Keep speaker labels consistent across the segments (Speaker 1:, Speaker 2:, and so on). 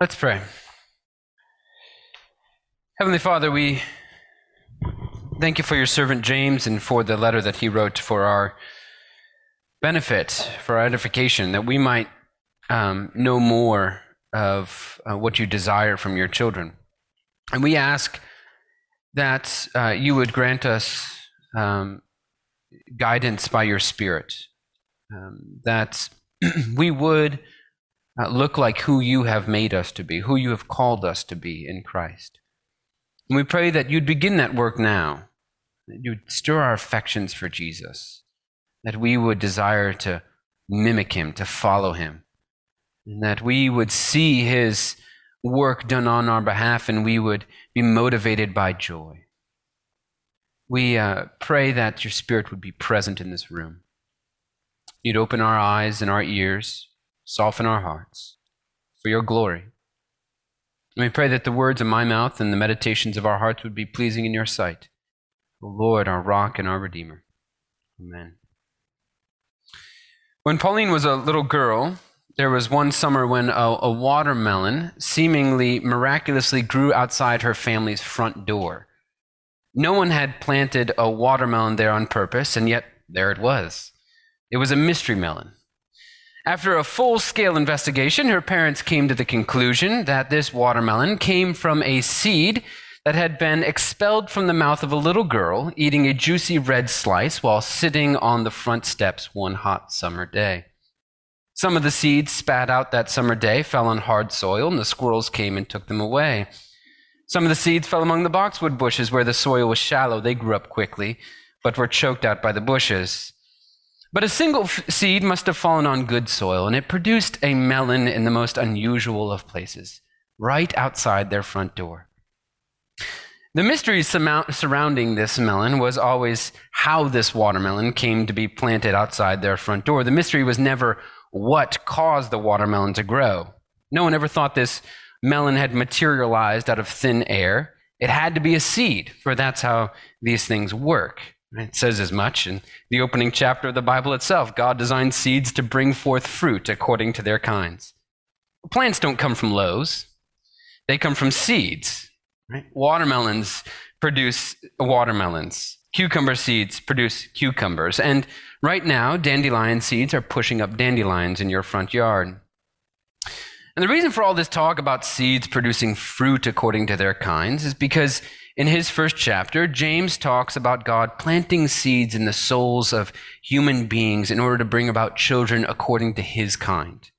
Speaker 1: Let's pray. Heavenly Father, we thank you for your servant James and for the letter that he wrote for our benefit, for our edification, that we might um, know more of uh, what you desire from your children. And we ask that uh, you would grant us um, guidance by your Spirit, um, that we would look like who you have made us to be, who you have called us to be in Christ. And we pray that you'd begin that work now, that you'd stir our affections for Jesus, that we would desire to mimic him, to follow him, and that we would see his work done on our behalf and we would be motivated by joy. We uh, pray that your Spirit would be present in this room. You'd open our eyes and our ears soften our hearts for your glory. And we pray that the words of my mouth and the meditations of our hearts would be pleasing in your sight. O Lord, our rock and our redeemer. Amen. When Pauline was a little girl, there was one summer when a, a, watermelon seemingly miraculously grew outside her family's front door. No one had planted a watermelon there on purpose, and yet there it was. It was a mystery melon. After a full scale investigation, her parents came to the conclusion that this watermelon came from a seed that had been expelled from the mouth of a little girl eating a juicy red slice while sitting on the front steps one hot summer day. Some of the seeds spat out that summer day fell on hard soil, and the squirrels came and took them away. Some of the seeds fell among the boxwood bushes where the soil was shallow. They grew up quickly, but were choked out by the bushes. But a single f- seed must have fallen on good soil, and it produced a melon in the most unusual of places, right outside their front door. The mystery surrounding this melon was always how this watermelon came to be planted outside their front door. The mystery was never what caused the watermelon to grow. No one ever thought this melon had materialized out of thin air. It had to be a seed, for that's how these things work. It says as much in the opening chapter of the Bible itself. God designed seeds to bring forth fruit according to their kinds. Plants don't come from lows, they come from seeds. Right? Watermelons produce watermelons. Cucumber seeds produce cucumbers. And right now, dandelion seeds are pushing up dandelions in your front yard. And the reason for all this talk about seeds producing fruit according to their kinds is because in his first chapter, James talks about God planting seeds in the souls of human beings in order to bring about children according to his kind.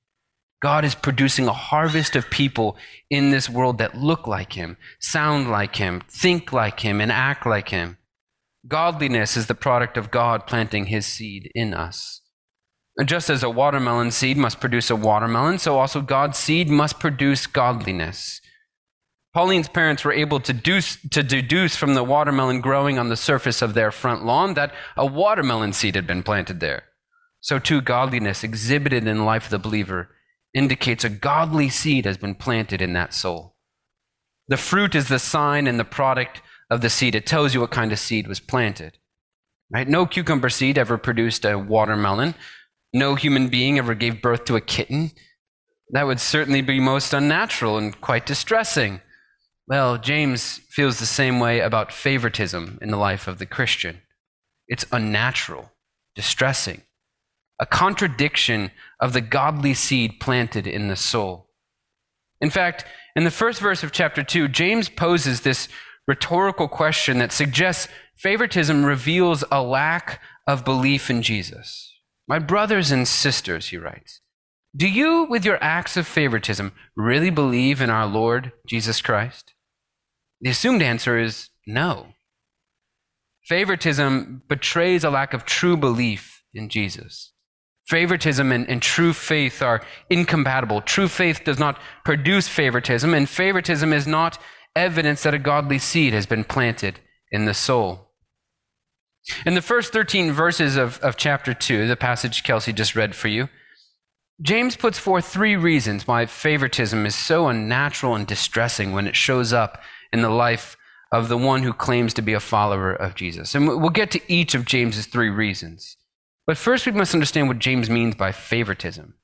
Speaker 1: God is producing a harvest of people in this world that look like him, sound like him, think like him, and act like him. Godliness is the product of God planting his seed in us. And just as a watermelon seed must produce a watermelon, so also God's seed must produce godliness. Pauline's parents were able to, deduce, to deduce from the watermelon growing on the surface of their front lawn that a watermelon seed had been planted there. So, too, godliness exhibited in the life of the believer indicates a godly seed has been planted in that soul. The fruit is the sign and the product of the seed. It tells you what kind of seed was planted. Right? No cucumber seed ever produced a watermelon. No human being ever gave birth to a kitten. That would certainly be most unnatural and quite distressing. Well, James feels the same way about favoritism in the life of the Christian. It's unnatural, distressing, a contradiction of the godly seed planted in the soul. In fact, in the first verse of chapter 2, James poses this rhetorical question that suggests favoritism reveals a lack of belief in Jesus. My brothers and sisters, he writes, do you, with your acts of favoritism, really believe in our Lord Jesus Christ? The assumed answer is no. Favoritism betrays a lack of true belief in Jesus. Favoritism and, and, true faith are incompatible. True faith does not produce favoritism, and favoritism is not evidence that a godly seed has been planted in the soul. In the first 13 verses of, of chapter 2, the passage Kelsey just read for you, James puts forth three reasons why favoritism is so unnatural and distressing when it shows up in the life of the one who claims to be a follower of Jesus. And we'll get to each of James's three reasons. But first, we must understand what James means by favoritism.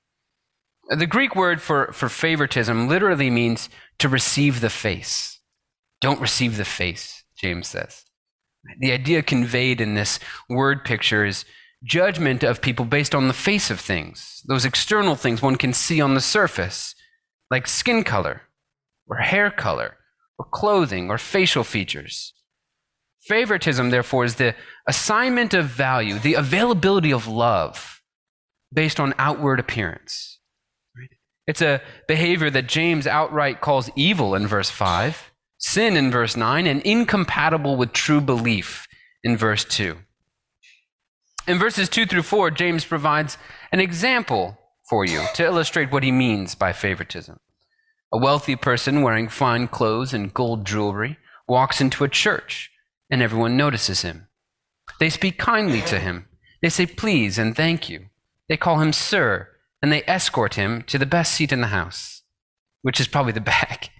Speaker 1: The Greek word for, for favoritism literally means to receive the face. Don't receive the face, James says. The idea conveyed in this word picture is judgment of people based on the face of things, those external things one can see on the surface, like skin color, or hair color, or clothing, or facial features. Favoritism, therefore, is the assignment of value, the availability of love based on outward appearance. It's a behavior that James outright calls evil in verse 5, sin in verse 9, and incompatible with true belief in verse 2. In verses 2 through 4, James provides an example for you to illustrate what he means by favoritism. A wealthy person wearing fine clothes and gold jewelry walks into a church and everyone notices him. They speak kindly to him. They say please and thank you. They call him sir, and they escort him to the best seat in the house, which is probably the back.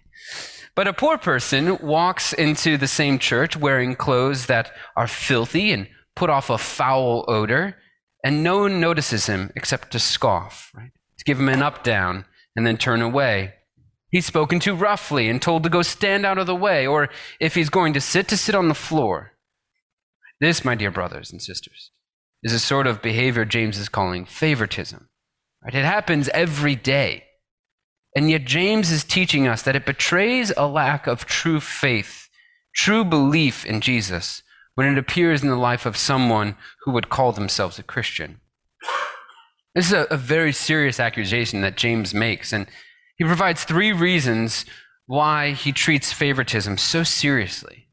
Speaker 1: But a poor person walks into the same church wearing clothes that are filthy and put off a foul odor, and no one notices him except to scoff, right? To give him an up down and then turn away. He's spoken to roughly and told to go stand out of the way, or if he's going to sit, to sit on the floor. This, my dear brothers and sisters, is a sort of behavior James is calling favoritism. Right? It happens every day. And yet, James is teaching us that it betrays a lack of true faith, true belief in Jesus, when it appears in the life of someone who would call themselves a Christian. This is a, a very serious accusation that James makes, and he provides three reasons why he treats favoritism so seriously.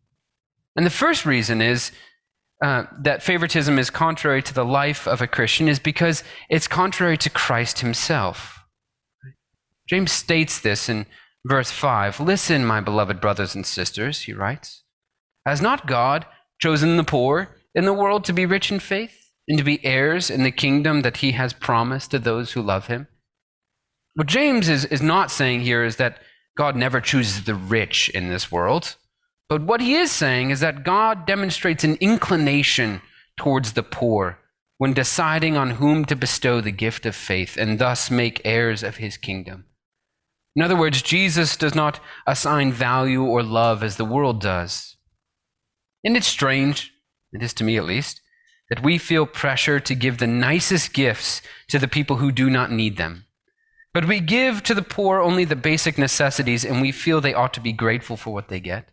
Speaker 1: And the first reason is uh, that favoritism is contrary to the life of a Christian is because it's contrary to Christ himself. James states this in verse 5 Listen, my beloved brothers and sisters, he writes, Has not God chosen the poor in the world to be rich in faith and to be heirs in the kingdom that he has promised to those who love him? What James is, is not saying here is that God never chooses the rich in this world. But what he is saying is that God demonstrates an inclination towards the poor when deciding on whom to bestow the gift of faith and thus make heirs of his kingdom. In other words, Jesus does not assign value or love as the world does. And it's strange, it is to me at least, that we feel pressure to give the nicest gifts to the people who do not need them. But we give to the poor only the basic necessities and we feel they ought to be grateful for what they get.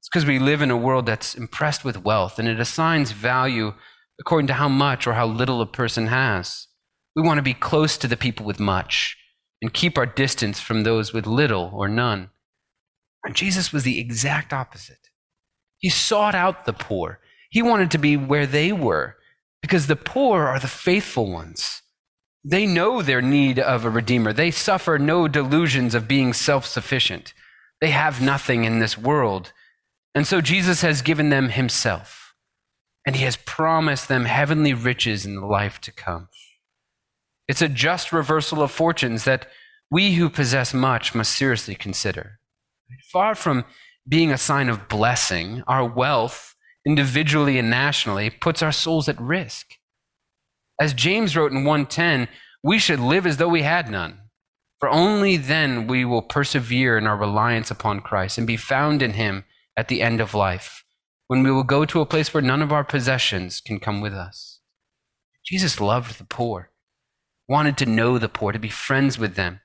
Speaker 1: It's because we live in a world that's impressed with wealth and it assigns value according to how much or how little a person has. We want to be close to the people with much and keep our distance from those with little or none. And Jesus was the exact opposite. He sought out the poor. He wanted to be where they were because the poor are the faithful ones. They know their need of a redeemer. They suffer no delusions of being self sufficient. They have nothing in this world. And so Jesus has given them himself, and he has promised them heavenly riches in the life to come. It's a just reversal of fortunes that we who possess much must seriously consider. Far from being a sign of blessing, our wealth, individually and nationally, puts our souls at risk. As James wrote in 110, we should live as though we had none. For only then we will persevere in our reliance upon Christ and be found in him at the end of life, when we will go to a place where none of our possessions can come with us. Jesus loved the poor, wanted to know the poor, to be friends with them.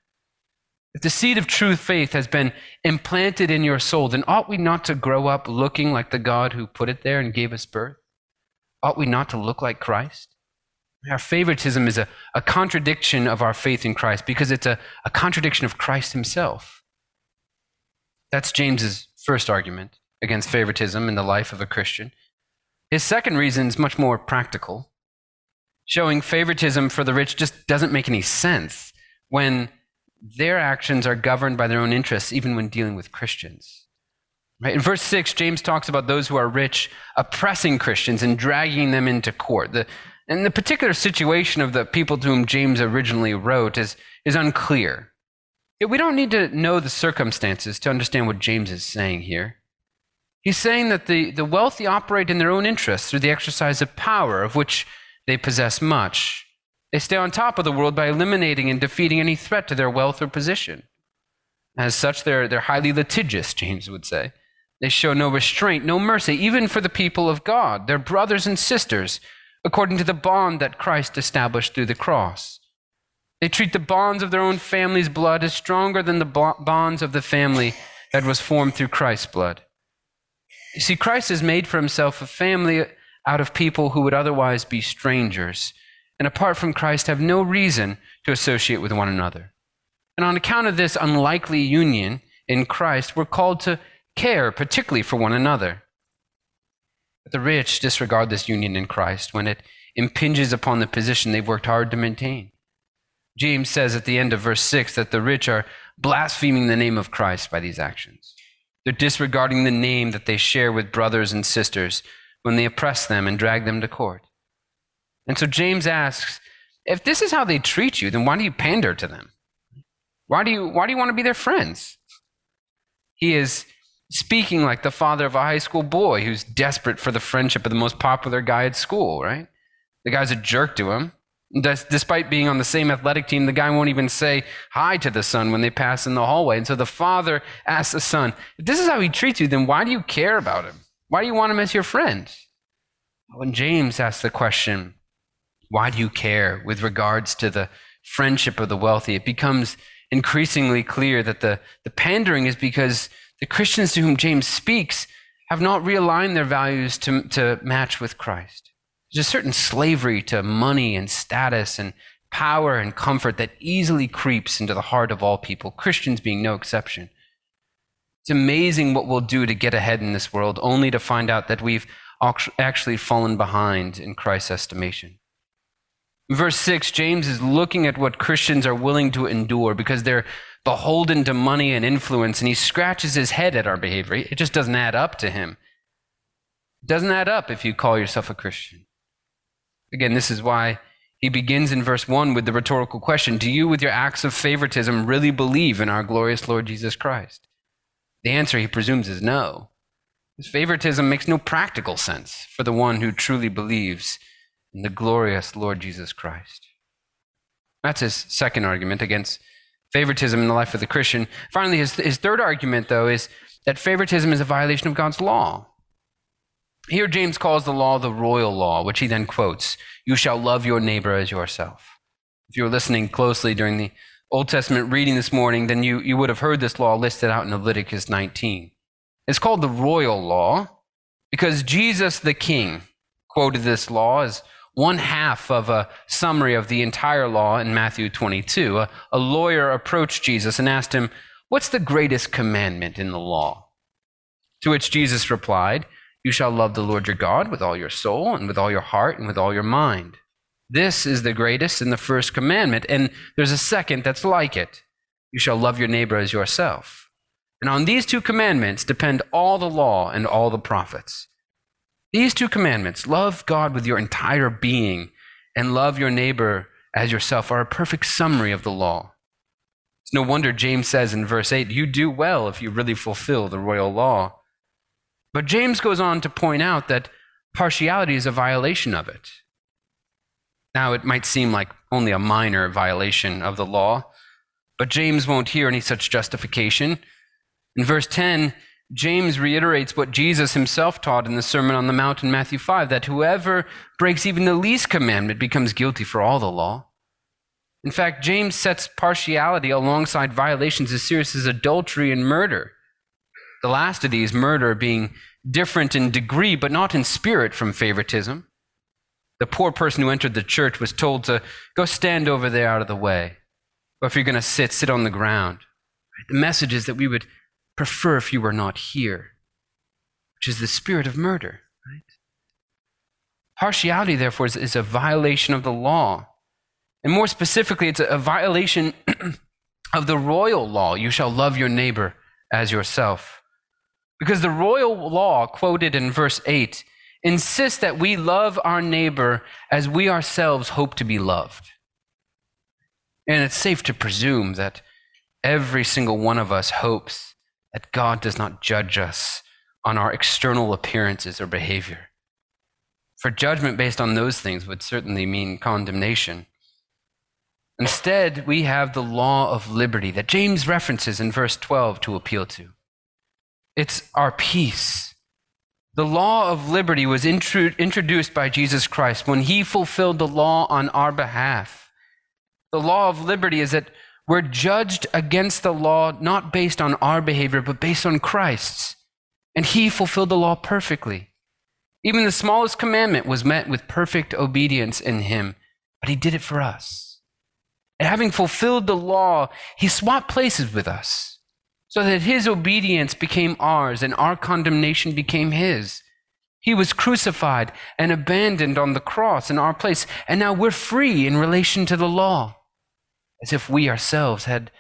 Speaker 1: If the seed of true faith has been implanted in your soul, then ought we not to grow up looking like the God who put it there and gave us birth? Ought we not to look like Christ? Our favoritism is a, a contradiction of our faith in Christ because it's a, a contradiction of Christ himself. That's James's first argument against favoritism in the life of a Christian. His second reason is much more practical. Showing favoritism for the rich just doesn't make any sense when their actions are governed by their own interests, even when dealing with Christians. Right? In verse 6, James talks about those who are rich oppressing Christians and dragging them into court. The, and the particular situation of the people to whom James originally wrote is, is unclear. Yet we don't need to know the circumstances to understand what James is saying here. He's saying that the, the wealthy operate in their own interests through the exercise of power, of which they possess much. They stay on top of the world by eliminating and defeating any threat to their wealth or position. As such, they're, they're highly litigious, James would say. They show no restraint, no mercy, even for the people of God, their brothers and sisters, according to the bond that Christ established through the cross. They treat the bonds of their own family's blood as stronger than the bonds of the family that was formed through Christ's blood. You see, Christ has made for himself a family out of people who would otherwise be strangers, and apart from Christ have no reason to associate with one another. And on account of this unlikely union in Christ, we're called to care, particularly for one another. The rich disregard this union in Christ when it impinges upon the position they've worked hard to maintain. James says at the end of verse 6 that the rich are blaspheming the name of Christ by these actions. They're disregarding the name that they share with brothers and sisters when they oppress them and drag them to court. And so James asks, if this is how they treat you, then why do you pander to them? Why do you, why do you want to be their friends? He is speaking like the father of a high school boy who's desperate for the friendship of the most popular guy at school, right? The guy's a jerk to him. Despite being on the same athletic team, the guy won't even say hi to the son when they pass in the hallway. And so the father asks the son, If this is how he treats you, then why do you care about him? Why do you want him as your friend? When James asks the question, Why do you care with regards to the friendship of the wealthy? It becomes increasingly clear that the, the pandering is because the Christians to whom James speaks have not realigned their values to, to match with Christ. There's a certain slavery to money and status and power and comfort that easily creeps into the heart of all people, Christians being no exception. It's amazing what we'll do to get ahead in this world, only to find out that we've actually fallen behind in Christ's estimation. In verse 6, James is looking at what Christians are willing to endure because they're beholden to money and influence, and he scratches his head at our behavior. It just doesn't add up to him. It doesn't add up if you call yourself a Christian. Again, this is why he begins in verse 1 with the rhetorical question Do you, with your acts of favoritism, really believe in our glorious Lord Jesus Christ? The answer, he presumes, is no. His favoritism makes no practical sense for the one who truly believes in the glorious Lord Jesus Christ. That's his second argument against favoritism in the life of the Christian. Finally, his, his third argument, though, is that favoritism is a violation of God's law. Here, James calls the law the royal law, which he then quotes You shall love your neighbor as yourself. If you were listening closely during the Old Testament reading this morning, then you, you would have heard this law listed out in Leviticus 19. It's called the royal law because Jesus the King quoted this law as one half of a summary of the entire law in Matthew 22. A, a lawyer approached Jesus and asked him, What's the greatest commandment in the law? To which Jesus replied, you shall love the Lord your God with all your soul and with all your heart and with all your mind. This is the greatest and the first commandment, and there's a second that's like it. You shall love your neighbor as yourself. And on these two commandments depend all the law and all the prophets. These two commandments, love God with your entire being and love your neighbor as yourself, are a perfect summary of the law. It's no wonder James says in verse 8, You do well if you really fulfill the royal law. But James goes on to point out that partiality is a violation of it. Now, it might seem like only a minor violation of the law, but James won't hear any such justification. In verse 10, James reiterates what Jesus himself taught in the Sermon on the Mount in Matthew 5 that whoever breaks even the least commandment becomes guilty for all the law. In fact, James sets partiality alongside violations as serious as adultery and murder. The last of these, murder, being different in degree but not in spirit from favoritism. The poor person who entered the church was told to go stand over there out of the way. Or if you're going to sit, sit on the ground. The message is that we would prefer if you were not here, which is the spirit of murder. Right? Partiality, therefore, is, is a violation of the law. And more specifically, it's a, a violation of the royal law you shall love your neighbor as yourself. Because the royal law, quoted in verse 8, insists that we love our neighbor as we ourselves hope to be loved. And it's safe to presume that every single one of us hopes that God does not judge us on our external appearances or behavior. For judgment based on those things would certainly mean condemnation. Instead, we have the law of liberty that James references in verse 12 to appeal to. It's our peace. The law of liberty was intru- introduced by Jesus Christ when he fulfilled the law on our behalf. The law of liberty is that we're judged against the law not based on our behavior, but based on Christ's. And he fulfilled the law perfectly. Even the smallest commandment was met with perfect obedience in him, but he did it for us. And having fulfilled the law, he swapped places with us so that his obedience became ours and our condemnation became his. He was crucified and abandoned on the cross in our place, and now we're free in relation to the law as if we ourselves had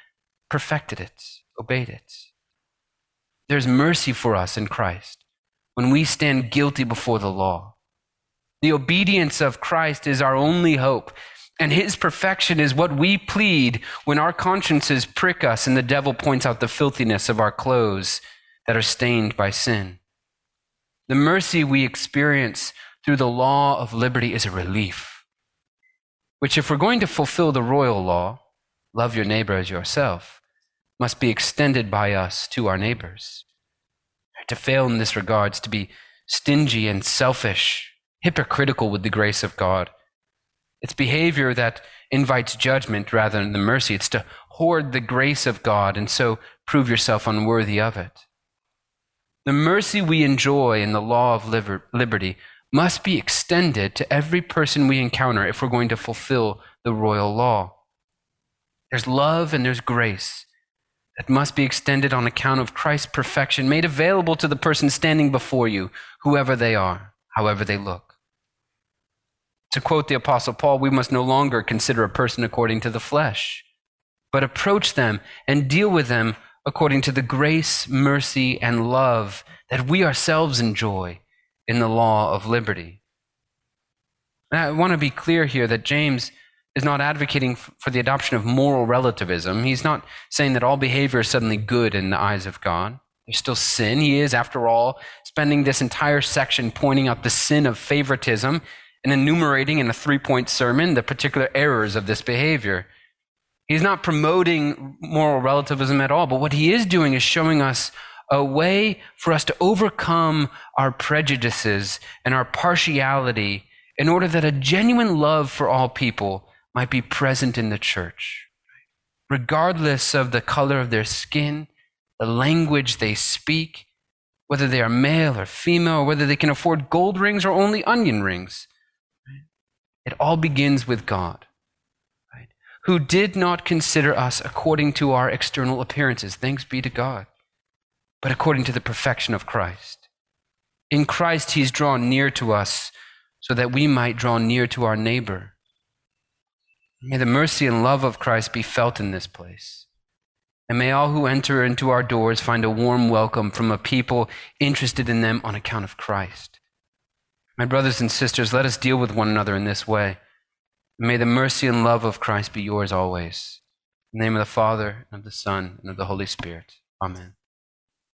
Speaker 1: perfected it, obeyed it. There's mercy for us in Christ when we stand guilty before the law. The obedience of Christ is our only hope, and his perfection is what we plead when our consciences prick us and the devil points out the filthiness of our clothes that are stained by sin. The mercy we experience through the law of liberty is a relief, which, if we're going to fulfill the royal law, love your neighbor as yourself, must be extended by us to our neighbors. To fail in this regards, to be stingy and selfish, hypocritical with the grace of God. It's behavior that invites judgment rather than the mercy. It's to hoard the grace of God and so prove yourself unworthy of it. The mercy we enjoy in the law of liber- liberty must be extended to every person we encounter if we're going to fulfill the royal law. There's love and there's grace that must be extended on account of Christ's perfection made available to the person standing before you, whoever they are, however they look. To quote the Apostle Paul, we must no longer consider a person according to the flesh, but approach them and deal with them according to the grace, mercy, and love that we ourselves enjoy in the law of liberty. I want to be clear here that James is not advocating for the adoption of moral relativism. He's not saying that all behavior is suddenly good in the eyes of God. There's still sin. He is, after all, spending this entire section pointing out the sin of favoritism and enumerating in a three point sermon the particular errors of this behavior. He's not promoting moral relativism at all, but what he is doing is showing us a way for us to overcome our prejudices and our partiality in order that a genuine love for all people might be present in the church, regardless of the color of their skin, the language they speak, whether they are male or female, or whether they can afford gold rings or only onion rings. It all begins with God, right? who did not consider us according to our external appearances, thanks be to God, but according to the perfection of Christ. In Christ, He's drawn near to us so that we might draw near to our neighbor. May the mercy and love of Christ be felt in this place. And may all who enter into our doors find a warm welcome from a people interested in them on account of Christ. My brothers and sisters, let us deal with one another in this way. May the mercy and love of Christ be yours always. In the name of the Father, and of the Son, and of the Holy Spirit. Amen.